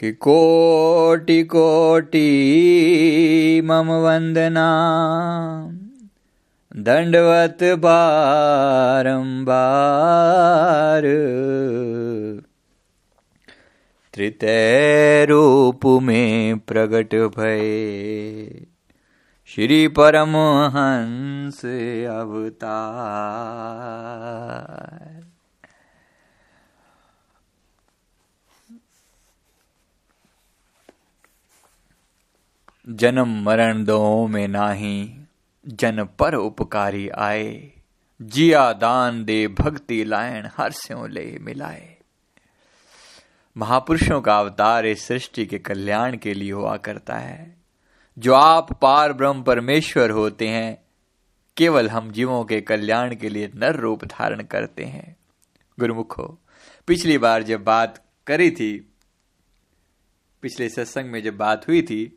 कि कोटि कोटि मम वंदना दंडवत बारंबार तृतीय रूप में प्रकट भय। श्री परमहंस अवतार। जन्म मरण दो में नाही, जन पर उपकारी आए। जिया दान दे, भक्ति लायन हर स्यों ले मिलाए। महापुरुषों का अवतार इस सृष्टि के कल्याण के लिए हुआ करता है। जो आप पार ब्रह्म परमेश्वर होते हैं, केवल हम जीवों के कल्याण के लिए नर रूप धारण करते हैं। गुरुमुखो, पिछली बार जब बात करी थी, पिछले सत्संग में जब बात हुई थी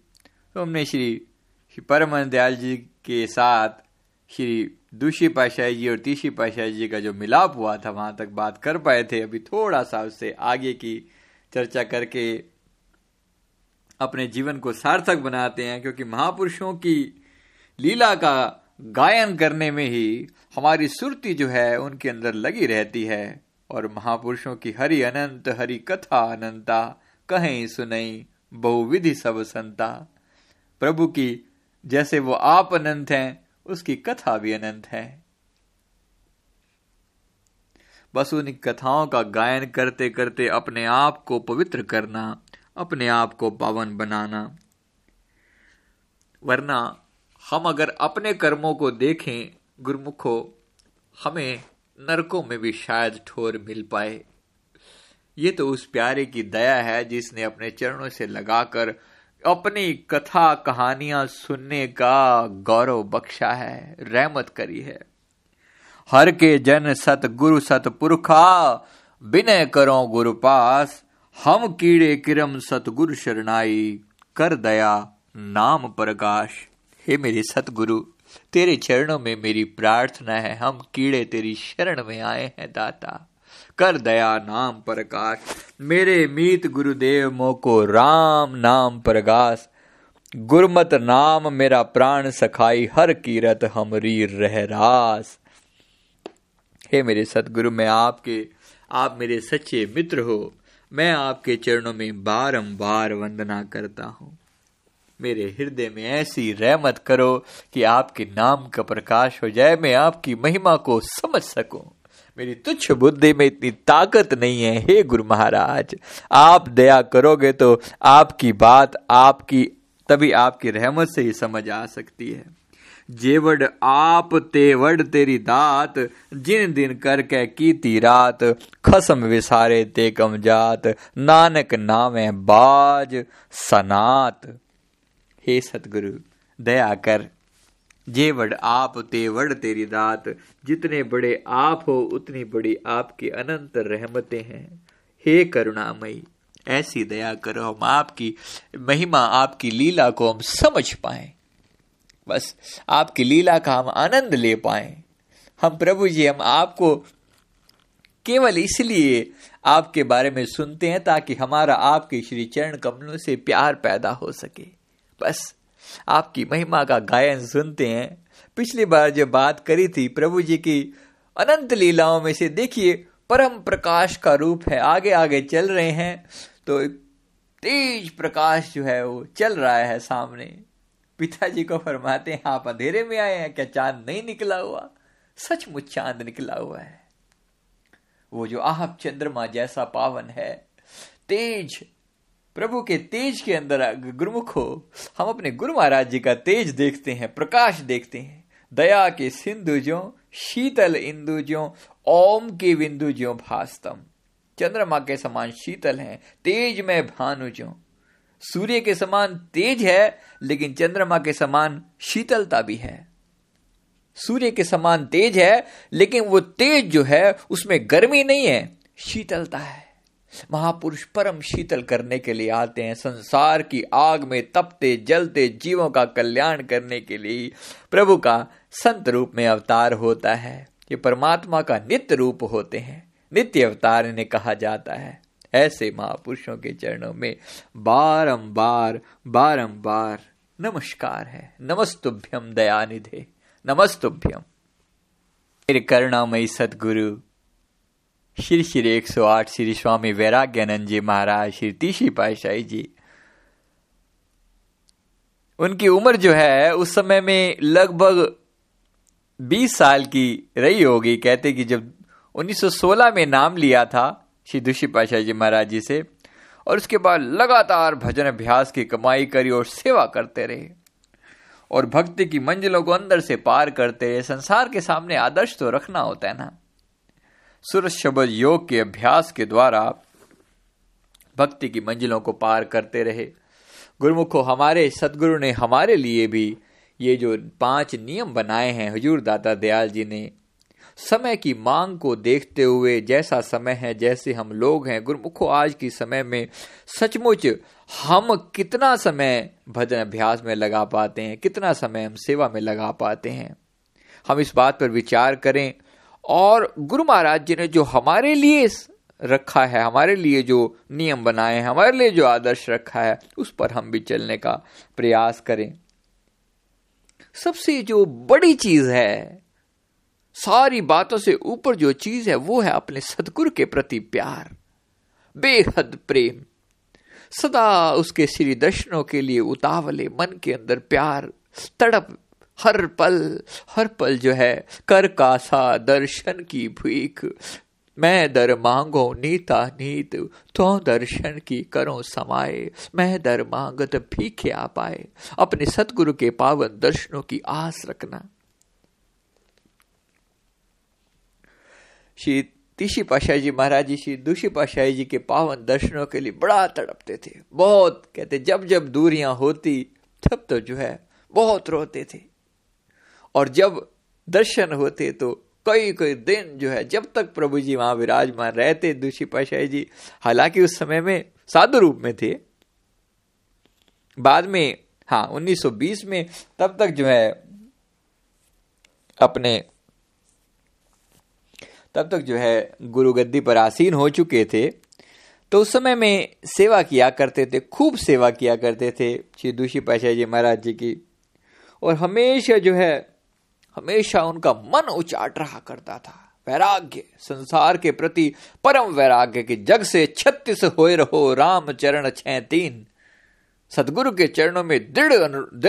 हमने श्री परमन दयाल जी के साथ श्री दूसरी पाशाही जी और तीसरी पाशाही जी का जो मिलाप हुआ था, वहाँ तक बात कर पाए थे। अभी थोड़ा सा उससे आगे की चर्चा करके अपने जीवन को सार्थक बनाते हैं, क्योंकि महापुरुषों की लीला का गायन करने में ही हमारी सुरती जो है, उनके अंदर लगी रहती है। और महापुरुषों की हरि अनंत, हरि कथा अनंता, कहें सुनई बहुविधि सब संता। प्रभु की, जैसे वो आप अनंत हैं, उसकी कथा भी अनंत है। बस उन कथाओं का गायन करते करते अपने आप को पवित्र करना, अपने आप को पावन बनाना। वरना हम अगर अपने कर्मों को देखें, गुरुमुखो, हमें नरकों में भी शायद ठोर मिल पाए। ये तो उस प्यारे की दया है जिसने अपने चरणों से लगाकर अपनी कथा कहानियाँ सुनने का गौरव बख्शा है, रहमत करी है। हर के जन सत गुरु सत पुरखा विनय करो गुरु पास। हम कीड़े किरम सतगुरु शरणाई, कर दया नाम प्रकाश। हे मेरे सतगुरु, तेरे चरणों में मेरी प्रार्थना है, हम कीड़े तेरी शरण में आए हैं दाता। कर दया नाम प्रकाश मेरे मीत गुरुदेव मोको राम नाम प्रकाश गुरमत नाम मेरा प्राण सखाई, हर कीरत हमरी रह रास हे मेरे सतगुरु, मैं आपके, आप मेरे सच्चे मित्र हो। मैं आपके चरणों में बारंबार वंदना करता हूँ। मेरे हृदय में ऐसी रहमत करो कि आपके नाम का प्रकाश हो जाए। मैं आपकी महिमा को समझ सकूँ। मेरी तुच्छ बुद्धि में इतनी ताकत नहीं है, हे गुरु महाराज। आप दया करोगे तो आपकी बात आपकी, तभी आपकी रहमत से ही समझ आ सकती है। जेवड आप तेवड तेरी दात, जिन दिन कर के की रात, खसम विसारे ते कम जात, नानक नामे बाज सनात। हे सतगुरु, दया कर। जे वड आप ते वड तेरी दात। जितने बड़े आप हो, उतनी बड़ी आपकी अनंत रहमतें हैं। हे करुणामयी, ऐसी दया करो हम आपकी, महिमा आपकी लीला को हम समझ पाए। बस आपकी लीला का हम आनंद ले पाए। हम प्रभु जी, हम आपको केवल इसलिए आपके बारे में सुनते हैं ताकि हमारा आपके श्री चरण कमलों से प्यार पैदा हो सके। बस आपकी महिमा का गायन सुनते हैं। पिछली बार जो बात करी थी प्रभु जी की, अनंत लीलाओं में से देखिए, परम प्रकाश का रूप है। आगे आगे चल रहे हैं तो तेज प्रकाश जो है वो चल रहा है सामने। पिताजी को फरमाते हैं, आप अंधेरे में आए हैं, क्या चाँद नहीं निकला हुआ? सचमुच चाँद निकला हुआ है। वो जो आप चंद्रमा जैसा पावन है, तेज प्रभु के तेज के अंदर गुरुमुख हो, हम अपने गुरु महाराज जी का तेज देखते हैं, प्रकाश देखते हैं। दया के सिंधु जो शीतल इंदु जो ओम के बिंदु जो भास्तम। चंद्रमा के समान शीतल हैं, तेज में भानु जो सूर्य के समान तेज है, लेकिन चंद्रमा के समान शीतलता भी है। सूर्य के समान तेज है, लेकिन वो तेज जो है, उसमें गर्मी नहीं है, शीतलता है। महापुरुष परम शीतल करने के लिए आते हैं। संसार की आग में तपते, जलते जीवों का कल्याण करने के लिए प्रभु का संत रूप में अवतार होता है। ये परमात्मा का नित्य रूप होते हैं। नित्य अवतार इन्हें कहा जाता है। ऐसे महापुरुषों के चरणों में बारंबार बारंबार नमस्कार है। नमस्तुभ्यम दयानिधे। नमस्तुभ्यम मेरे करुणामयी सदगुरु श्री श्री एक सौ आठ श्री स्वामी वैराग्यानंद जी महाराज, श्री तीसरी पाशाही जी। उनकी उम्र जो है, उस समय में लगभग 20 साल की रही होगी। कहते कि जब 1916 में नाम लिया था श्री दुषी पाशाह जी महाराज जी से, और उसके बाद लगातार भजन अभ्यास की कमाई करी और सेवा करते रहे, और भक्ति की मंजिलों को अंदर से पार करते रहे। संसार के सामने आदर्श तो रखना होता है ना। सुर शब्द योग के अभ्यास के द्वारा भक्ति की मंजिलों को पार करते रहे। गुरुमुखो, हमारे सदगुरु ने हमारे लिए भी ये जो पाँच नियम बनाए हैं, हजूर दाता दयाल जी ने, समय की मांग को देखते हुए, जैसा समय है, जैसे हम लोग हैं, गुरुमुखो, आज की समय में सचमुच हम कितना समय भजन अभ्यास में लगा पाते हैं, कितना समय हम सेवा में लगा पाते हैं। हम इस बात पर विचार करें और गुरु महाराज जी ने जो हमारे लिए रखा है, हमारे लिए जो नियम बनाए हैं, हमारे लिए जो आदर्श रखा है, उस पर हम भी चलने का प्रयास करें। सबसे जो बड़ी चीज़ है, सारी बातों से ऊपर जो चीज़ है, वो है अपने सदगुरु के प्रति प्यार। बेहद प्रेम। सदा उसके श्री दर्शनों के लिए उतावले मन के अंदर प्यार, तड़प हर पल हर पल जो है, कर का सा दर्शन की भूख। मैं दर मांगो नीता नीत तो दर्शन की करो समाये। मैं दर मांगत भीखे आ पाए अपने सतगुरु के पावन दर्शनों की आस रखना। श्री तीशी पाशाही जी महाराज जी, श्री दूषी पाशाही जी के पावन दर्शनों के लिए बड़ा तड़पते थे। बहुत, कहते जब जब दूरियाँ होती, तब तो जो है, बहुत रोते थे। और जब दर्शन होते तो कई कई दिन जो है, जब तक प्रभु जी वहाँ विराजमान रहते दूषी पाशाही जी, हालाँकि उस समय में साधु रूप में थे। बाद में हाँ 1920 में तब तक जो है, अपने, तब तक जो है, गुरु गद्दी पर आसीन हो चुके थे। तो उस समय में सेवा किया करते थे, खूब सेवा किया करते थे श्री दूषी पाशाही जी महाराज जी की। और हमेशा जो है हमेशा उनका मन उचाट रहा करता था। वैराग्य, संसार के प्रति परम वैराग्य के जग से छत्तीस हो रहो राम चरण छह तीन सदगुरु के चरणों में दृढ़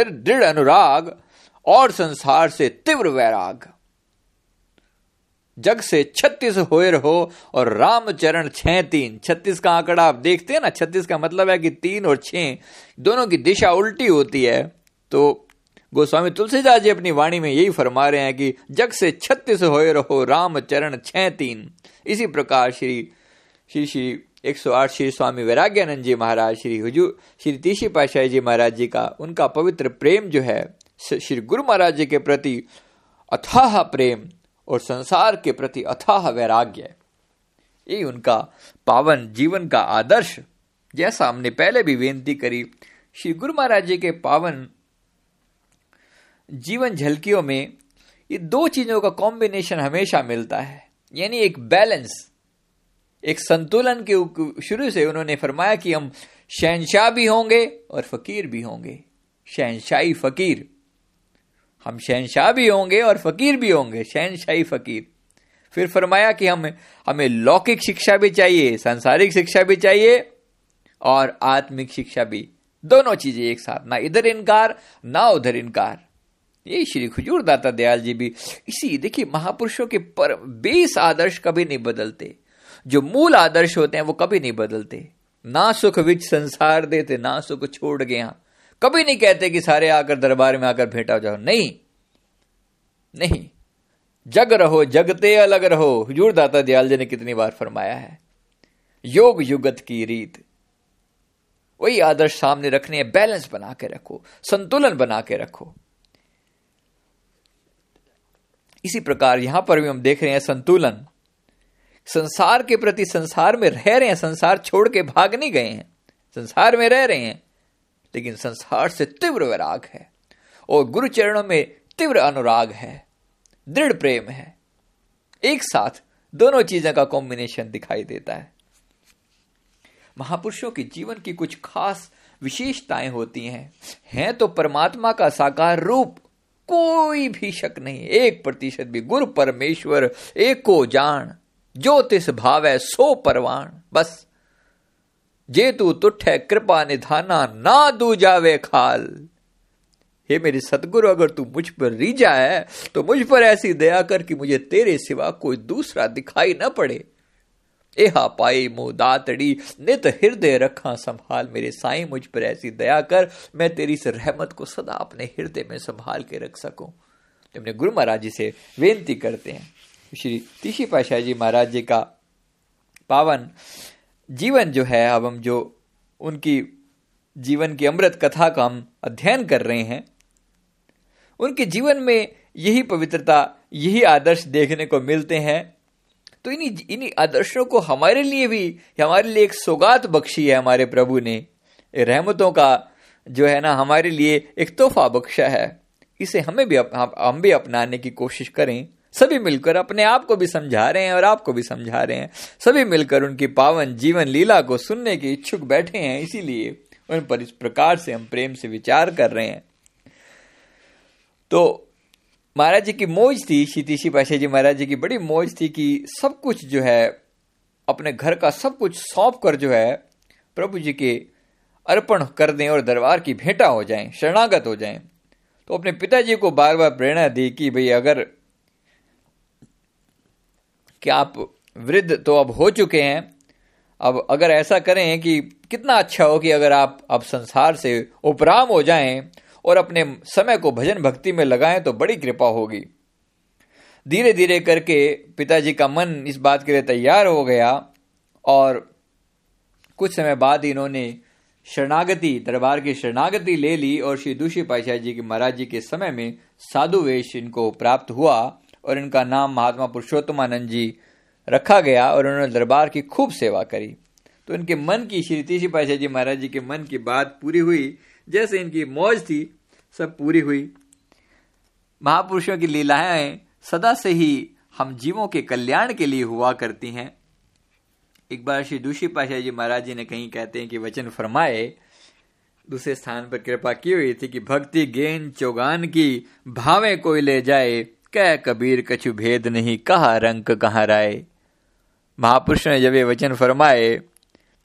दृढ़ अनुराग और संसार से तीव्र वैराग। जग से छत्तीस हो रहो और राम चरण छह तीन छत्तीस का आंकड़ा आप देखते हैं ना, छत्तीस का मतलब है कि तीन और छह, दोनों की दिशा उल्टी होती है तो गोस्वामी तुलसीदास जी अपनी वाणी में यही फरमा रहे हैं कि जग से छत्तीस हो रहो, राम चरण छह तीन। इसी प्रकार श्री श्री श्री एक सौ आठ श्री स्वामी वैराग्यानंद जी महाराज, श्री हुजूर श्री तीसी पाशाही जी महाराज जी का उनका पवित्र प्रेम जो है श्री गुरु महाराज जी के प्रति अथाह प्रेम और संसार के प्रति अथाह वैराग्य ये उनका पावन जीवन का आदर्श। जैसा हमने पहले भी बेनती करी, श्री गुरु महाराज जी के पावन जीवन झलकियों में ये दो चीज़ों का कॉम्बिनेशन हमेशा मिलता है। यानी एक बैलेंस एक संतुलन के शुरू से उन्होंने फरमाया कि हम शहनशाह भी होंगे और फकीर भी होंगे। शहनशाही फकीर। हम शहनशाह भी होंगे और फकीर भी होंगे, शहनशाही फकीर। फिर फरमाया कि हम, हमें लौकिक शिक्षा भी चाहिए, सांसारिक शिक्षा भी चाहिए और आत्मिक शिक्षा भी। दोनों चीज़ें एक साथ, ना इधर इनकार, ना उधर इनकार। ये श्री खुजूर दाता दयाल जी भी, इसी, देखिए, महापुरुषों के पर बेस आदर्श कभी नहीं बदलते। जो मूल आदर्श होते हैं, वो कभी नहीं बदलते। ना सुख विच संसार देते, ना सुख छोड़ गया। कभी नहीं कहते कि सारे आकर दरबार में आकर भेटा जाओ नहीं। नहीं। जग रहो, जगते अलग रहो। हजूर दाता दयाल जी ने कितनी बार फरमाया है। योग युगत की रीत। वही आदर्श सामने रखने हैं, बैलेंस बना के रखो, संतुलन बना के रखो। इसी प्रकार यहाँ पर भी हम देख रहे हैं संतुलन। संसार के प्रति संसार में रह रहे हैं, संसार छोड़ के भाग नहीं गए हैं। संसार में रह रहे हैं, लेकिन संसार से तीव्र वैराग है और गुरु चरणों में तीव्र अनुराग है, दृढ़ प्रेम है। एक साथ दोनों चीज़ों का कॉम्बिनेशन दिखाई देता है। महापुरुषों के जीवन की कुछ खास विशेषताएँ होती हैं। हैं तो परमात्मा का साकार रूप कोई भी शक नहीं, एक प्रतिशत भी। गुरु परमेश्वर, एक जान जो तिस भाव है सो परवान बस, जे तू तुठ है कृपा निधाना, ना दू जावे खाल। हे मेरे सतगुरु, अगर तू मुझ पर रीजा है तो मुझ पर ऐसी दया कर कि मुझे तेरे सिवा कोई दूसरा दिखाई न पड़े। एहा पाई मुँह दातड़ी, नित हृदय रखा संभाल। मेरे साईं, मुझ पर ऐसी दया कर, मैं तेरी इस रहमत को सदा अपने हृदय में संभाल के रख सकूँ। तो अपने गुरु महाराज जी से बेनती करते हैं। श्री तीशी पाशाह जी महाराज जी का पावन जीवन जो है, अब हम जो उनकी जीवन की अमृत कथा का हम अध्ययन कर रहे हैं, उनके जीवन में यही पवित्रता, यही आदर्श देखने को मिलते हैं। तो इन्हीं इन्हीं आदर्शों को हमारे लिए भी, हमारे लिए एक सौगात बख्शी है हमारे प्रभु ने। रहमतों का जो है ना, हमारे लिए एक तोहफा बख्शा है। इसे हमें भी हम भी अपनाने की कोशिश करें। सभी मिलकर अपने आप को भी समझा रहे हैं और आपको भी समझा रहे हैं। सभी मिलकर उनकी पावन जीवन लीला को सुनने के इच्छुक बैठे हैं, इसीलिए उन पर इस प्रकार से हम प्रेम से विचार कर रहे हैं। तो महाराज जी की मौज थी शीतिशी पाशा जी, महाराज जी की बड़ी मौज थी कि सब कुछ जो है, अपने घर का सब कुछ सौंप कर जो है, प्रभु जी के अर्पण कर दें और दरबार की भेंटा हो जाएँ, शरणागत हो जाएँ। तो अपने पिताजी को बार बार प्रेरणा दी कि भाई अगर कि आप वृद्ध तो अब हो चुके हैं, अब अगर ऐसा करें कि कितना अच्छा हो कि अगर आप अब संसार से उपराम हो जाएँ और अपने समय को भजन भक्ति में लगाएँ तो बड़ी कृपा होगी। धीरे धीरे करके पिताजी का मन इस बात के लिए तैयार हो गया और कुछ समय बाद इन्होंने शरणागति, दरबार की शरणागति ले ली और श्री दूषी पाशाह जी के महाराज जी के समय में साधु वेश इनको प्राप्त हुआ और इनका नाम महात्मा पुरुषोत्तमानंद जी रखा गया और उन्होंने दरबार की खूब सेवा करी। तो इनके मन की, श्री तीसी पाशाह जी महाराज जी के मन की बात पूरी हुई जैसे इनकी मौज थी सब पूरी हुई। महापुरुषों की लीलाएँ सदा से ही हम जीवों के कल्याण के लिए हुआ करती हैं। एक बार श्री दूषी पाशाह जी महाराज जी ने कहीं कहते हैं कि वचन फरमाए दूसरे स्थान पर कृपा की हुई थी कि भक्ति गेन चौगान की भावे कोई ले जाए कह कबीर कछु भेद नहीं कहा रंग कहा राय महापुरुष ने जब ये वचन फरमाए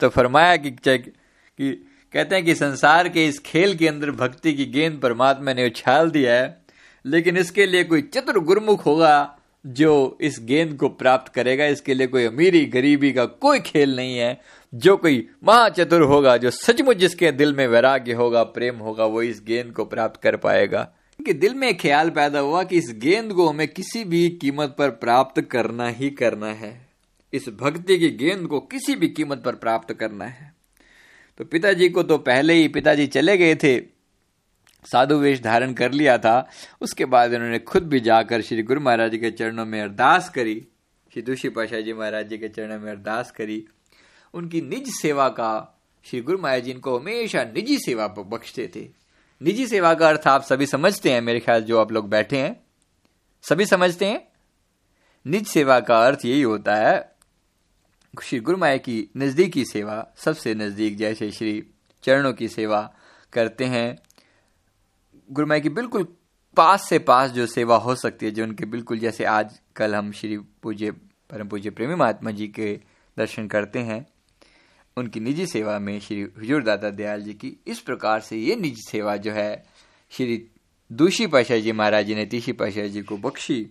तो फरमाया कि, कि कहते हैं कि संसार के इस खेल के अंदर भक्ति की गेंद परमात्मा ने उछाल दिया है, लेकिन इसके लिए कोई चतुर गुरमुख होगा जो इस गेंद को प्राप्त करेगा। इसके लिए कोई अमीरी गरीबी का कोई खेल नहीं है। जो कोई महाचतुर होगा, जो सचमुच जिसके दिल में वैराग्य होगा, प्रेम होगा, वो इस गेंद को प्राप्त कर पाएगा। कि दिल में ख्याल पैदा हुआ कि इस गेंद को हमें किसी भी कीमत पर प्राप्त करना ही करना है। इस भक्ति की गेंद को किसी भी कीमत पर प्राप्त करना है। तो पिताजी को तो पहले ही पिताजी चले गए थे। साधु वेश धारण कर लिया था। उसके बाद उन्होंने खुद भी जाकर श्री गुरु महाराज के चरणों में अरदास करी। श्री दूषी पाशाह जी महाराज जी के चरणों में अरदास करी। उनकी निज सेवा का श्री गुरु महाराज जी इनको हमेशा निजी सेवा बख्शते थे। निजी सेवा का अर्थ आप सभी समझते हैं, मेरे ख्याल जो आप लोग बैठे हैं। सभी समझते हैं? निज सेवा का अर्थ यही होता है श्री गुरु माया की नज़दीकी सेवा, सबसे नज़दीक जैसे श्री चरणों की सेवा करते हैं। गुरु माया की बिल्कुल पास से पास जो सेवा हो सकती है, जो उनके बिल्कुल जैसे आज कल हम श्री पूज्य, परम पूज्य प्रेमी महात्मा जी के दर्शन करते हैं, उनकी निजी सेवा में श्री हजूर दादा दयाल जी की इस प्रकार से ये निजी सेवा जो है, श्री दूषी पाशाह जी महाराज जी ने तीसरी पाशाह जी को बख्शी।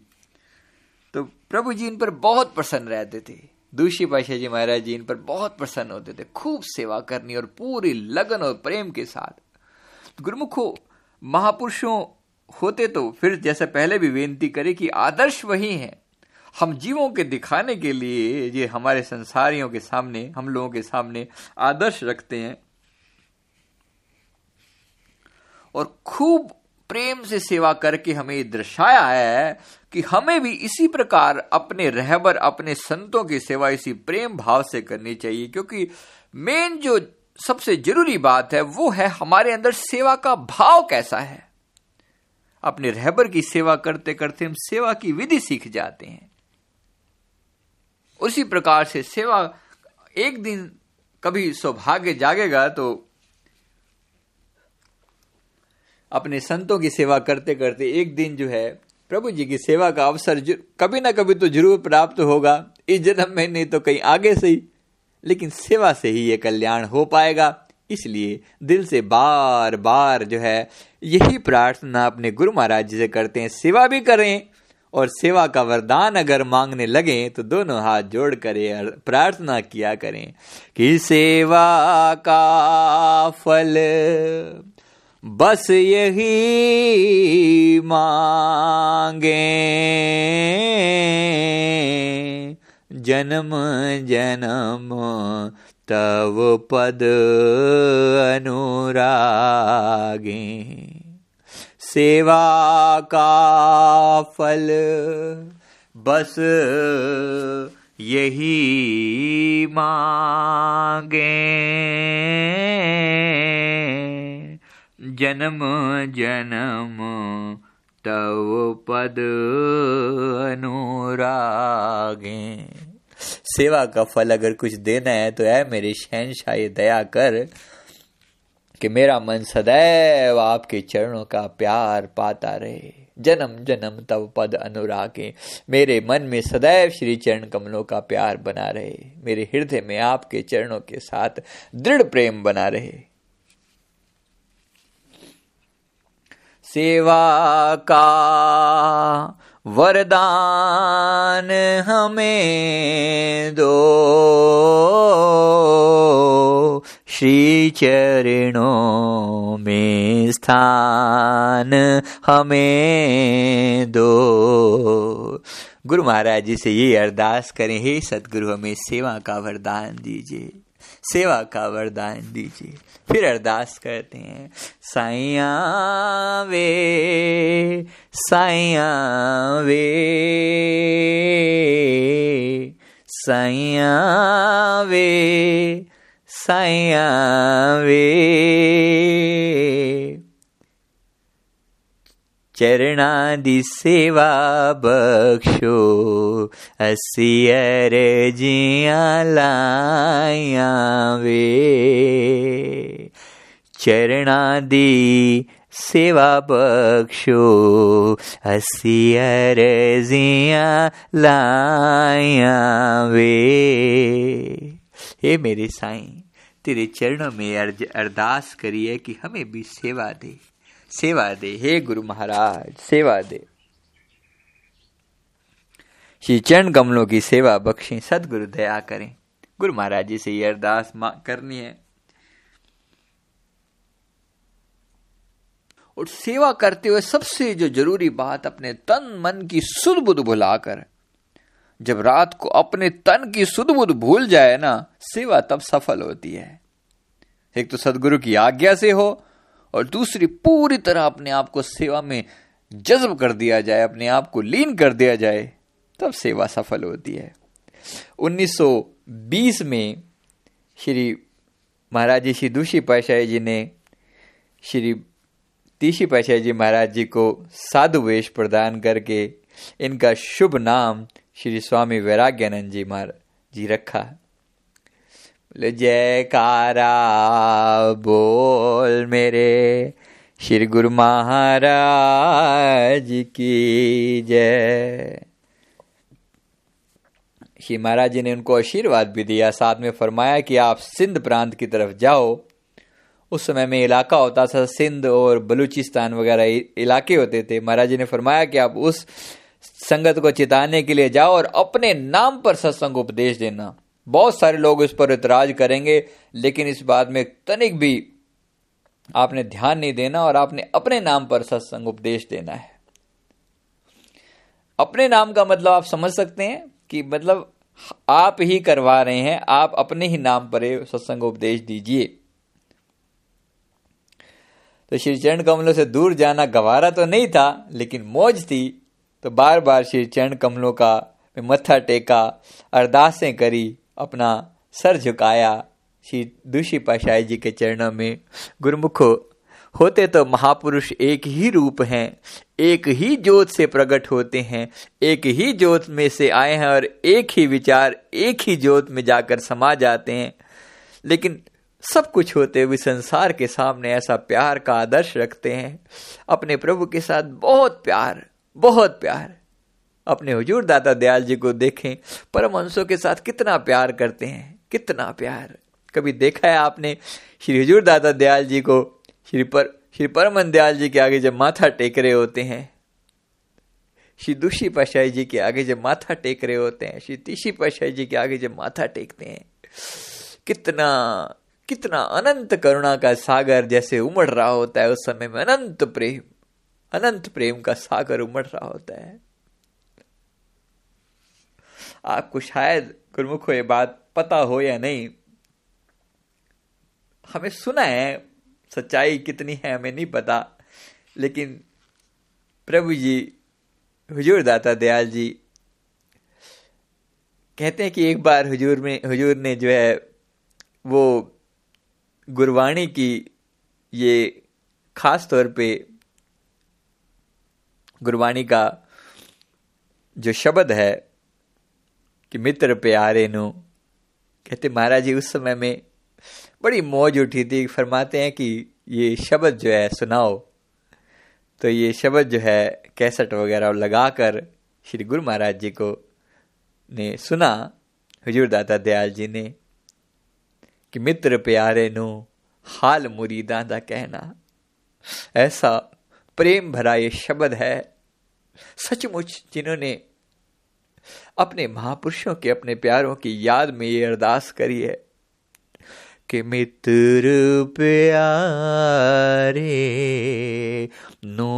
तो प्रभु जी इन पर बहुत प्रसन्न रहते थे। दूसरी पाशाह जी महाराज जी इन पर बहुत प्रसन्न होते थे, खूब सेवा करनी और पूरी लगन और प्रेम के साथ। गुरुमुखो, महापुरुषों होते तो फिर जैसे पहले भी बेनती करे कि आदर्श वही है। हम जीवों के दिखाने के लिए ये हमारे संसारियों के सामने, हम लोगों के सामने आदर्श रखते हैं। और खूब प्रेम से सेवा करके हमें दर्शाया है कि हमें भी इसी प्रकार अपने रहबर, अपने संतों की सेवा इसी प्रेम भाव से करनी चाहिए, क्योंकि मेन जो सबसे ज़रूरी बात है, वो है हमारे अंदर सेवा का भाव कैसा है। अपने रहबर की सेवा करते करते हम सेवा की विधि सीख जाते हैं। उसी प्रकार से सेवा एक दिन कभी सौभाग्य जागेगा तो अपने संतों की सेवा करते करते एक दिन जो है, प्रभु जी की सेवा का अवसर कभी ना कभी तो ज़रूर प्राप्त होगा। इस जन्म में नहीं तो कहीं आगे से ही। लेकिन सेवा से ही ये कल्याण हो पाएगा। इसलिए दिल से बार बार जो है, यही प्रार्थना अपने गुरु महाराज जी से करते हैं। सेवा भी करें और सेवा का वरदान अगर मांगने लगे तो दोनों हाथ जोड़ कर प्रार्थना किया करें कि सेवा का फल बस यही मांगे। जन्म जन्म तव पद अनुरागे। सेवा का फल बस यही मांगे। जन्म जन्म, तव पद अनुरागे। सेवा का फल अगर कुछ देना है तो है मेरे शहनशाह दया कर कि मेरा मन सदैव आपके चरणों का प्यार पाता रहे। जन्म जन्म, तव पद अनुरागे। मेरे मन में सदैव श्री चरण कमलों का प्यार बना रहे। मेरे हृदय में आपके चरणों के साथ दृढ़ प्रेम बना रहे। सेवा का वरदान हमें दो। श्री चरणों में स्थान हमें दो। गुरु महाराज जी से ये अरदास करें, हे सतगुरु, हमें सेवा का वरदान दीजिए। सेवा का वरदान दीजिए। फिर अरदास करते हैं साइया वे साइया वे साइया वे साइया वे। चरणादि सेवा बख्शो। असियर जिया लाया वे। चरणादि सेवा बख्शो। असियर जिया लाया वे। हे मेरे साईं, तेरे चरणों में अर्ज़ अरदास करिए कि हमें भी सेवा दे। सेवा दे, हे गुरु महाराज, सेवा दे। श्री चरण कमलों की सेवा बख्शे, सदगुरु दया करें। गुरु महाराज जी से ये अरदास करनी है। और सेवा करते हुए सबसे जो ज़रूरी बात अपने तन मन की सुध बुध भुलाकर, जब रात को अपने तन की सुध बुध भूल जाए ना, सेवा तब सफल होती है। एक तो सदगुरु की आज्ञा से हो और दूसरी पूरी तरह अपने आप को सेवा में जज्ब कर दिया जाए, अपने आप को लीन कर दिया जाए, तब सेवा सफल होती है। 1920 में श्री महाराज जी श्री दूषी पाशाही जी ने श्री तीशी पाशाही जी महाराज जी को साधु वेश प्रदान करके इनका शुभ नाम श्री स्वामी वैराग्यानंद जी महाराज जी रखा। जयकारा, बोल मेरे। श्री गुरु महाराज की जय। श्री महाराज जी ने उनको आशीर्वाद भी दिया, साथ में फरमाया कि आप सिंध प्रांत की तरफ़ जाओ। उस समय में इलाका होता था, सिंध और बलूचिस्तान वगैरह इलाके होते थे। महाराज जी ने फरमाया कि आप उस संगत को चिताने के लिए जाओ और अपने नाम पर सत्संग उपदेश देना। बहुत सारे लोग इस पर इतराज करेंगे, लेकिन इस बात में तनिक भी आपने ध्यान नहीं देना और आपने अपने नाम पर सत्संग उपदेश देना है। अपने नाम का मतलब आप समझ सकते हैं कि मतलब आप ही करवा रहे हैं, आप अपने ही नाम पर सत्संग उपदेश दीजिए। तो श्री चरण कमलों से दूर जाना गवारा तो नहीं था, लेकिन मौज थी। तो बार बार श्री चरण कमलों का मत्था टेका, अरदासें करी अपना सर झुकाया। श्री दूषी पाशाही जी के चरणों में गुरुमुखो, होते तो महापुरुष एक ही रूप हैं, एक ही ज्योत से प्रकट होते हैं, एक ही ज्योत में से आए हैं और एक ही विचार, एक ही ज्योत में जाकर समा जाते हैं। लेकिन सब कुछ होते हुए संसार के सामने ऐसा प्यार का आदर्श रखते हैं। अपने प्रभु के साथ बहुत प्यार बहुत प्यार। अपने हुजूर दाता दयाल जी को देखें परमहंसों के साथ कितना प्यार करते हैं, कितना प्यार। कभी देखा है आपने श्री हुजूर दाता दयाल जी को, श्री पर, श्री परमन दयाल जी के आगे जब माथा टेक रहे होते हैं? श्री दुषी पाशाही जी के आगे जब माथा टेक रहे होते हैं, श्री तीसी पाशाही जी के आगे जब माथा टेकते हैं, कितना कितना अनंत करुणा का सागर जैसे उमड़ रहा होता है उस समय में, अनंत प्रेम अनंत प्रेम का सागर उमड़ रहा होता है। आपको शायद गुरुमुख ये बात पता हो या नहीं, हमें सुना है, सच्चाई कितनी है हमें नहीं पता, लेकिन प्रभु जी, हुजूर दाता दयाल जी, कहते हैं कि एक बार हुजूर में, हुजूर ने जो है, वो गुरवाणी की ये खास तौर पे गुरवाणी का जो शब्द है कि मित्र प्यारे नु। कहते, महाराज जी, उस समय में बड़ी मौज उठी थी। फरमाते हैं कि ये शब्द जो है, सुनाओ। तो ये शब्द जो है, कैसेट वगैरह लगाकर श्री गुरु महाराज जी को ने सुना। हजूर दाता दयाल जी ने कि, मित्र प्यारे नु, हाल मुरीदा का कहना। ऐसा प्रेम भरा ये शब्द है। सचमुच जिन्होंने अपने महापुरुषों के, अपने प्यारों की याद में ये अरदास करी है कि मित्र प्यारे नो,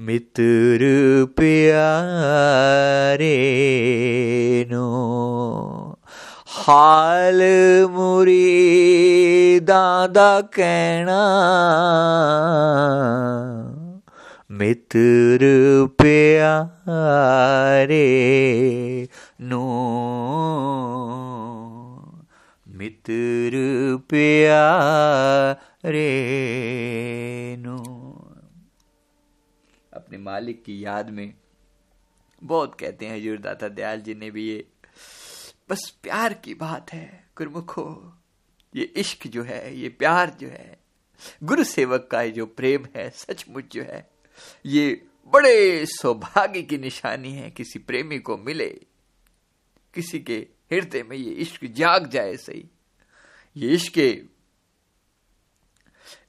मित्र प्यारे नो, हाल मुरी दादा कहना मित्र प्यारे नो। मित्र प्यारे नो। अपने मालिक की याद में बहुत कहते हैं हजूर दाता दयाल जी ने भी ये, बस प्यार की बात है, गुरमुखो। ये इश्क जो है, ये प्यार जो है, गुरु सेवक का जो प्रेम है, सचमुच जो है ये बड़े सौभाग्य की निशानी है किसी प्रेमी को मिले, किसी के हृदय में ये इश्क जाग जाए सही। ये इश्क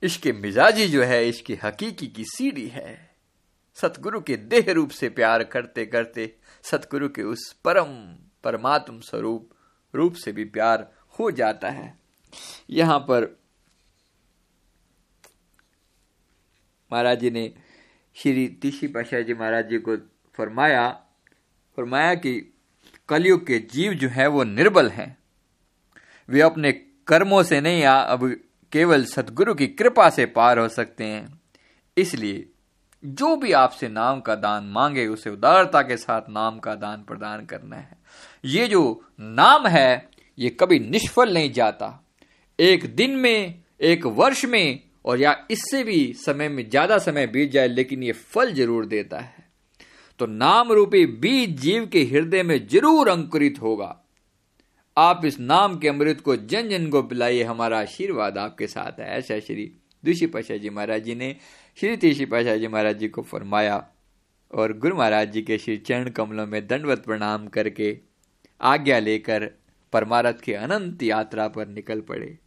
इश्क मिजाजी जो है इसकी हकीकी की सीढ़ी है। सतगुरु के देह रूप से प्यार करते करते सतगुरु के उस परम परमात्म स्वरूप, रूप से भी प्यार हो जाता है। यहाँ पर महाराज जी ने श्री तीसी पाशाह जी महाराज जी को फरमाया फरमाया कि कलयुग के जीव जो है वो निर्बल हैं। वे अपने कर्मों से नहीं आ, अब केवल सदगुरु की कृपा से पार हो सकते हैं। इसलिए जो भी आपसे नाम का दान मांगे, उसे उदारता के साथ नाम का दान प्रदान करना है। ये जो नाम है, ये कभी निष्फल नहीं जाता। एक दिन में, एक वर्ष में और या इससे भी समय में ज़्यादा समय बीत जाए, लेकिन ये फल ज़रूर देता है। तो नाम रूपी बीज जीव के हृदय में ज़रूर अंकुरित होगा। आप इस नाम के अमृत को जन जन को पिलाइए, हमारा आशीर्वाद आपके साथ है। ऐसा श्री दूषी पाशाह जी महाराज जी ने, श्री तीसी पाशाह जी महाराज जी को फरमाया और गुरु महाराज जी के श्री चरण कमलों में दंडवत प्रणाम करके आज्ञा लेकर परमारथ की अनंत यात्रा पर निकल पड़े।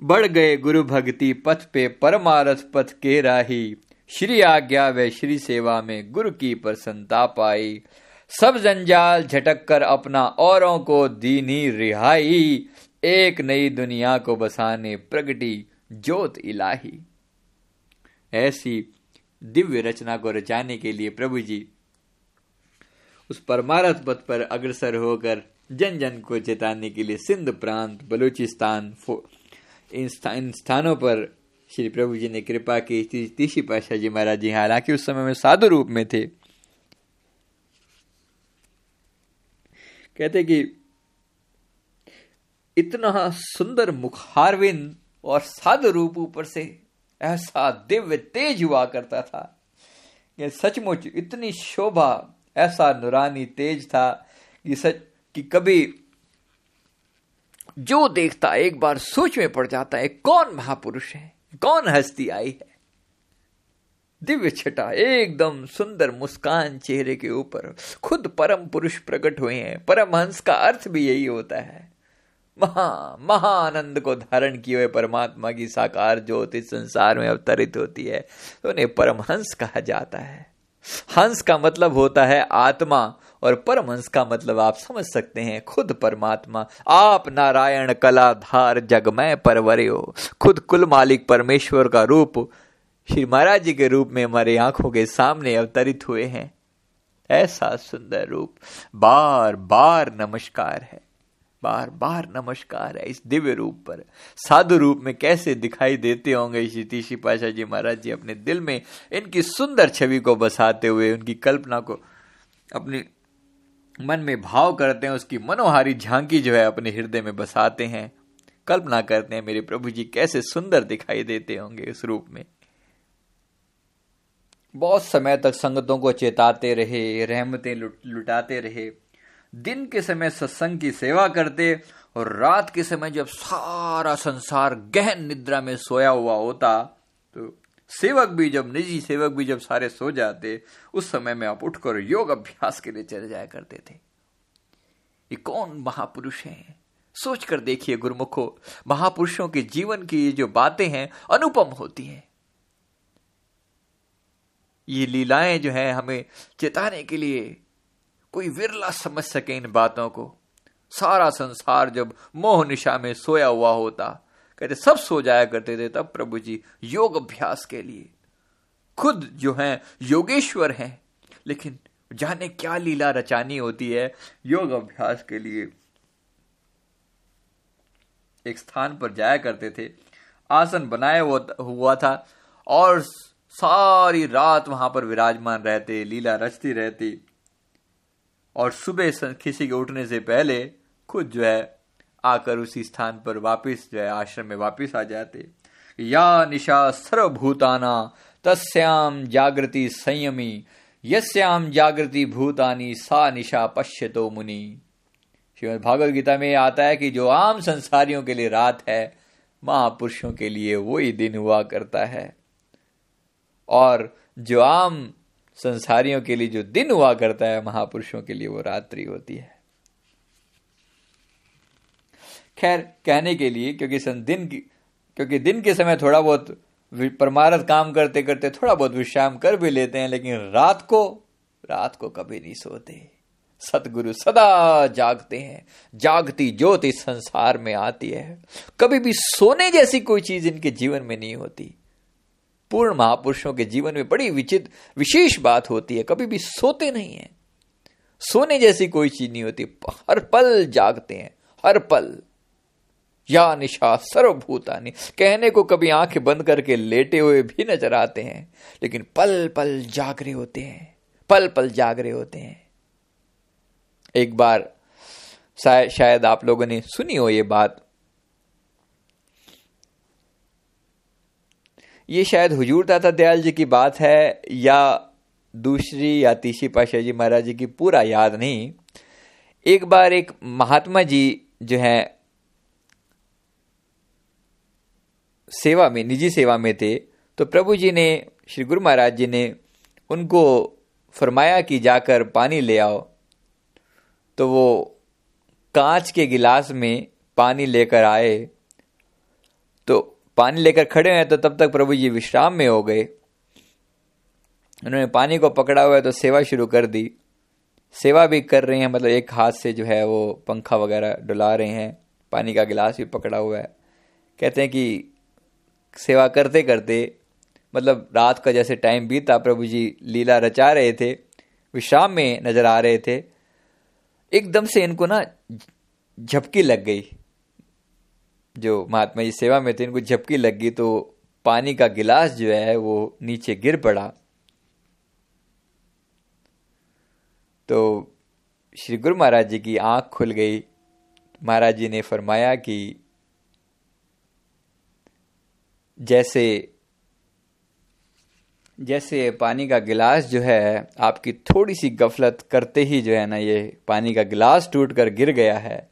बढ़ गए गुरु भक्ति पथ पे परमारथ पथ के राही। श्री आज्ञा व श्री सेवा में गुरु की प्रसन्नता पाई। सब जंजाल झटक कर अपना औरों को दीनी रिहाई। एक नई दुनिया को बसाने प्रगटी ज्योत इलाही। ऐसी दिव्य रचना को रचाने के लिए प्रभु जी उस परमारथ पथ पर अग्रसर होकर जन जन को चेताने के लिए सिंध प्रांत बलूचिस्तान इन, इन स्थानों पर श्री प्रभु जी ने कृपा की। तीसरी पाशाह जी महाराज जी हालाँकि उस समय में साधु रूप में थे। कहते कि इतना सुंदर मुखारविंद और साधु रूप ऊपर से ऐसा दिव्य तेज हुआ करता था। ये सचमुच इतनी शोभा ऐसा नुरानी तेज था कि सच कि कभी जो देखता एक बार सोच में पड़ जाता है, कौन महापुरुष है? कौन हस्ती आई है? दिव्य छटा एकदम सुंदर मुस्कान चेहरे के ऊपर खुद परम पुरुष प्रकट हुए हैं। परमहंस का अर्थ भी यही होता है। महा, महानंद को धारण किए हुए परमात्मा की साकार ज्योति संसार में अवतरित होती है। तो उन्हें परमहंस कहा जाता है। हंस का मतलब होता है आत्मा। और परमहंस का मतलब आप समझ सकते हैं, खुद परमात्मा, आप नारायण कला धार जगमय परवरे हो। खुद कुल मालिक परमेश्वर का रूप, श्री महाराज जी के रूप में हमारे आँखों के सामने अवतरित हुए हैं। ऐसा सुंदर रूप बार बार नमस्कार है बार बार नमस्कार है इस दिव्य रूप पर। साधु रूप में कैसे दिखाई देते होंगे श्री पाशा जी महाराज जी अपने दिल में? इनकी सुंदर छवि को बसाते हुए, उनकी कल्पना को अपनी मन में भाव करते हैं, उसकी मनोहारी झांकी जो है अपने हृदय में बसाते हैं। कल्पना करते हैं, मेरे प्रभु जी कैसे सुंदर दिखाई देते होंगे इस रूप में। बहुत समय तक संगतों को चेताते रहे, रहमतें लुटाते रहे। दिन के समय सत्संग की सेवा करते और रात के समय जब सारा संसार गहन निद्रा में सोया हुआ होता तो सेवक भी जब, निजी सेवक भी जब सारे सो जाते, उस समय में आप उठकर योग अभ्यास के लिए चले जाया करते थे। ये कौन महापुरुष हैं? सोच कर देखिए गुरुमुखो, महापुरुषों के जीवन की ये जो बातें हैं, अनुपम होती हैं। ये लीलाएँ जो है हमें चेताने के लिए कोई विरला समझ सके इन बातों को। सारा संसार जब मोह निशा में सोया हुआ होता कहते, सब सो जाया करते थे तब प्रभु जी योग अभ्यास के लिए। खुद जो है, योगेश्वर हैं, लेकिन जाने क्या लीला रचानी होती है, योग अभ्यास के लिए एक स्थान पर जाया करते थे। आसन बनाया हुआ था और सारी रात वहाँ पर विराजमान रहते, लीला रचती रहती। और सुबह किसी के उठने से पहले खुद जो है आकर उसी स्थान पर वापस जो है आश्रम में वापस आ जाते। या निशा सर्वभूताना तस्याम जागृति संयमी यस्याम जागृति भूतानी, सा निशा पश्यतो मुनि। श्रीमद भागवत गीता में आता है कि जो आम संसारियों के लिए रात है, महापुरुषों के लिए वही दिन हुआ करता है। और जो आम संसारियों के लिए जो दिन हुआ करता है, महापुरुषों के लिए वो रात्रि होती है। खैर, कहने के लिए, क्योंकि दिन की, क्योंकि दिन के समय थोड़ा बहुत परमारथ काम करते करते थोड़ा बहुत विश्राम कर भी लेते हैं, लेकिन रात को रात को कभी नहीं सोते। सतगुरु सदा जागते हैं, जागती ज्योति संसार में आती है। कभी भी सोने जैसी कोई चीज़ इनके जीवन में नहीं होती। पूर्ण महापुरुषों के जीवन में बड़ी विचित्र विशेष बात होती है, कभी भी सोते नहीं है। सोने जैसी कोई चीज़ नहीं होती, हर पल जागते हैं, हर पल। या निशा सर्वभूतानी। कहने को कभी आँखें बंद करके लेटे हुए भी नज़र आते हैं, लेकिन पल पल जागरे होते हैं पल पल जागरे होते हैं। एक बार शायद आप लोगों ने सुनी हो ये बात। ये शायद हुजूर दाता दयाल जी की बात है, या दूसरी या तीसरी पाशाह जी महाराज जी की पूरा याद नहीं। एक बार एक महात्मा जी जो है सेवा में, निजी सेवा में थे तो प्रभु जी ने, श्री गुरु महाराज जी ने उनको फरमाया कि जाकर पानी ले आओ। तो वो कांच के गिलास में पानी लेकर आए। तो पानी लेकर खड़े हैं तो तब तक प्रभु जी विश्राम में हो गए। उन्होंने पानी को पकड़ा हुआ है तो सेवा शुरू कर दी। सेवा भी कर रहे हैं मतलब एक हाथ से जो है वो पंखा वगैरह डुला रहे हैं, पानी का गिलास भी पकड़ा हुआ है। कहते हैं कि सेवा करते करते मतलब रात का जैसे टाइम बीता, प्रभु जी लीला रचा रहे थे विश्राम में नज़र आ रहे थे, एकदम से इनको ना झपकी लग गई। जो महात्मा जी सेवा में थे, इनको झपकी लग गई तो पानी का गिलास जो है, वो नीचे गिर पड़ा। तो श्री गुरु महाराज जी की आँख खुल गई। महाराज जी ने फरमाया कि जैसे जैसे पानी का गिलास जो है, आपकी थोड़ी सी गफलत करते ही जो है ना, ये पानी का गिलास टूट कर गिर गया है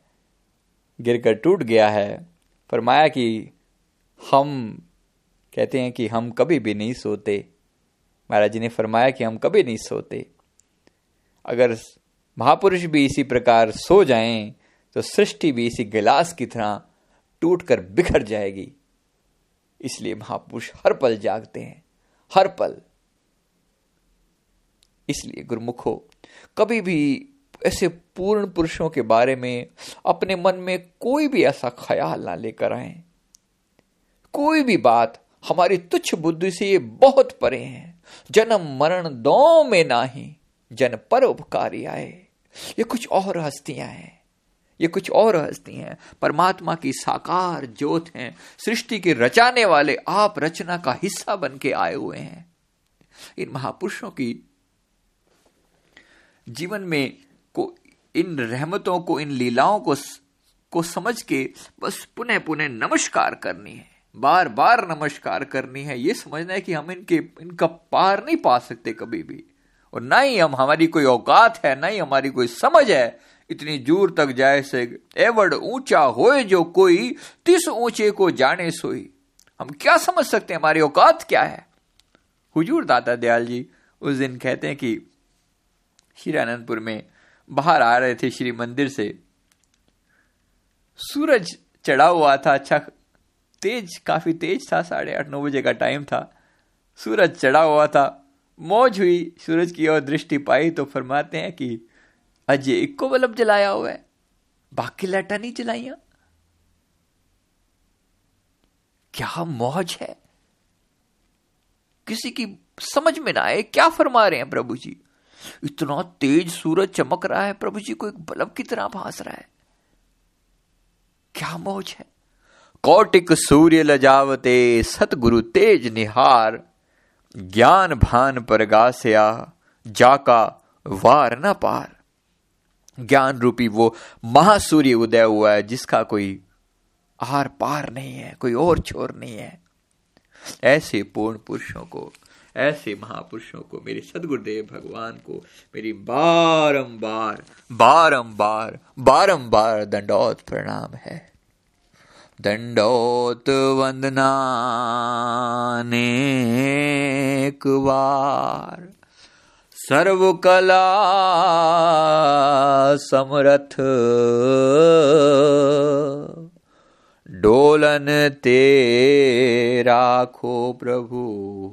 गिर कर टूट गया है। फरमाया कि हम, कहते हैं कि हम कभी भी नहीं सोते। महाराज जी ने फरमाया कि हम कभी नहीं सोते। अगर महापुरुष भी इसी प्रकार सो जाएँ तो सृष्टि भी इसी गिलास की तरह टूट कर बिखर जाएगी। इसलिए महापुरुष हर पल जागते हैं, हर पल। इसलिए गुरुमुखो, कभी भी ऐसे पूर्ण पुरुषों के बारे में अपने मन में कोई भी ऐसा ख्याल ना लेकर आए। कोई भी बात हमारी तुच्छ बुद्धि से ये बहुत परे हैं। जन्म मरण दो में ना ही जन पर उपकारी आए। ये कुछ और हस्तियाँ हैं। ये कुछ और हस्ती हैं। परमात्मा की साकार ज्योत हैं। सृष्टि के रचाने वाले आप रचना का हिस्सा बन के आए हुए हैं। इन महापुरुषों की जीवन में को इन रहमतों को, इन लीलाओं को को समझ के बस पुनः पुनः नमस्कार करनी है। बार बार नमस्कार करनी है। ये समझना है कि हम इनके, इनका पार नहीं पा सकते कभी भी। और ना ही हम, हमारी कोई औकात है, ना ही हमारी कोई समझ है इतनी दूर तक जाए से एवड ऊँचा होए जो कोई तिस ऊँचे को जाने सोई। हम क्या समझ सकते हैं हमारी औकात क्या है? हुजूर दाता दयाल जी उस दिन कहते हैं कि श्री आनंदपुर में बाहर आ रहे थे श्री मंदिर से। सूरज चढ़ा हुआ था अच्छा तेज, काफ़ी तेज था, साढ़े आठ नौ बजे का टाइम था। सूरज चढ़ा हुआ था, मौज हुई, सूरज की ओर दृष्टि पाई तो फरमाते हैं कि अजय इको बल्ब जलाया हुआ है। बाकी लाइटा नहीं जलाइया। क्या मौज है? किसी की समझ में ना आए, क्या फरमा रहे हैं प्रभु जी? इतना तेज सूरज चमक रहा है, प्रभु जी को एक बल्ब की तरह भास रहा है। क्या मौज है? कौटिक सूर्य लजावते, सतगुरु तेज निहार। ज्ञान भान पर गास्या, जाका वार न पार। ज्ञान रूपी वो महासूर्य उदय हुआ है, जिसका कोई आर पार नहीं है, कोई और छोर नहीं है। ऐसे पूर्ण पुरुषों को, ऐसे महापुरुषों को, मेरे सदगुरुदेव भगवान को, मेरी बारंबार बारंबार बारंबार दंडौत प्रणाम है। दंडौत वंदना एक बार। सर्व कला समरथ। डोलन ते राखो प्रभु।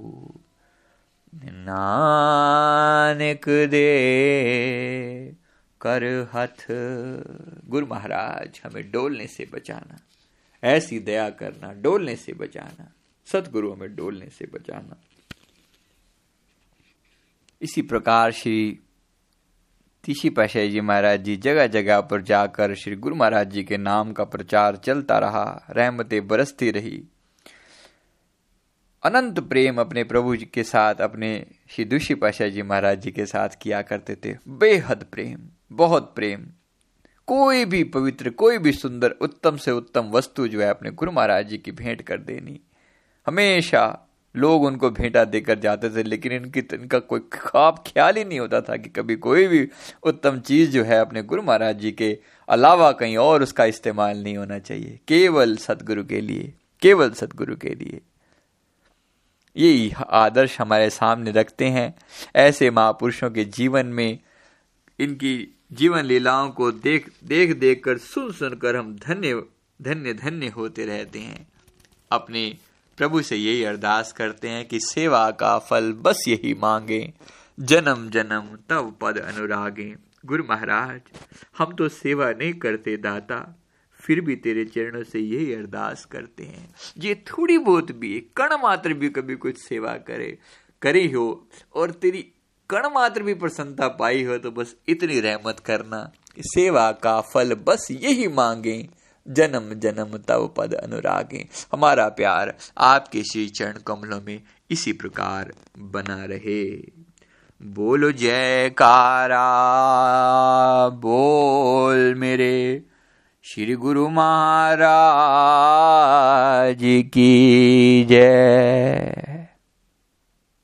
नानक दे कर हथ। गुरु महाराज, हमें डोलने से बचाना। ऐसी दया करना, डोलने से बचाना। सतगुरु हमें डोलने से बचाना। इसी प्रकार श्री तीसी पाशाही जी महाराज जी जगह जगह पर जाकर श्री गुरु महाराज जी के नाम का प्रचार चलता रहा, रहमतें बरसती रही। अनंत प्रेम अपने प्रभु जी के साथ, अपने श्री दुषी पाशाह जी महाराज जी के साथ किया करते थे। बेहद प्रेम, बहुत प्रेम। कोई भी पवित्र, कोई भी सुंदर, उत्तम से उत्तम वस्तु जो है अपने गुरु महाराज जी की भेंट कर देनी। हमेशा लोग उनको भेंटा देकर जाते थे, लेकिन इनकी, इनका कोई खाब ख्याल ही नहीं होता था कि कभी कोई भी उत्तम चीज़ जो है अपने गुरु महाराज जी के अलावा कहीं और उसका इस्तेमाल नहीं होना चाहिए। केवल सदगुरु के लिए, केवल सदगुरु के लिए। यही आदर्श हमारे सामने रखते हैं। ऐसे महापुरुषों के जीवन में इनकी जीवन लीलाओं को देख देख देख कर सुन, सुनकर हम धन्य धन्य धन्य होते रहते हैं। अपने प्रभु से यही अरदास करते हैं कि सेवा का फल बस यही मांगे, जन्म जन्म तब पद अनुरागे। गुरु महाराज, हम तो सेवा नहीं करते दाता, फिर भी तेरे चरणों से यही अरदास करते हैं। ये थोड़ी बहुत भी, कण मात्र भी कभी कुछ सेवा करे, करी हो और तेरी कण मात्र भी प्रसन्नता पाई हो तो बस इतनी रहमत करना सेवा का फल बस यही मांगे। जन्म जन्म तव पद अनुरागे। हमारा प्यार आपके श्री चरण कमलों में इसी प्रकार बना रहे। बोलो, जयकारा, बोल मेरे श्री गुरु महाराज की जय।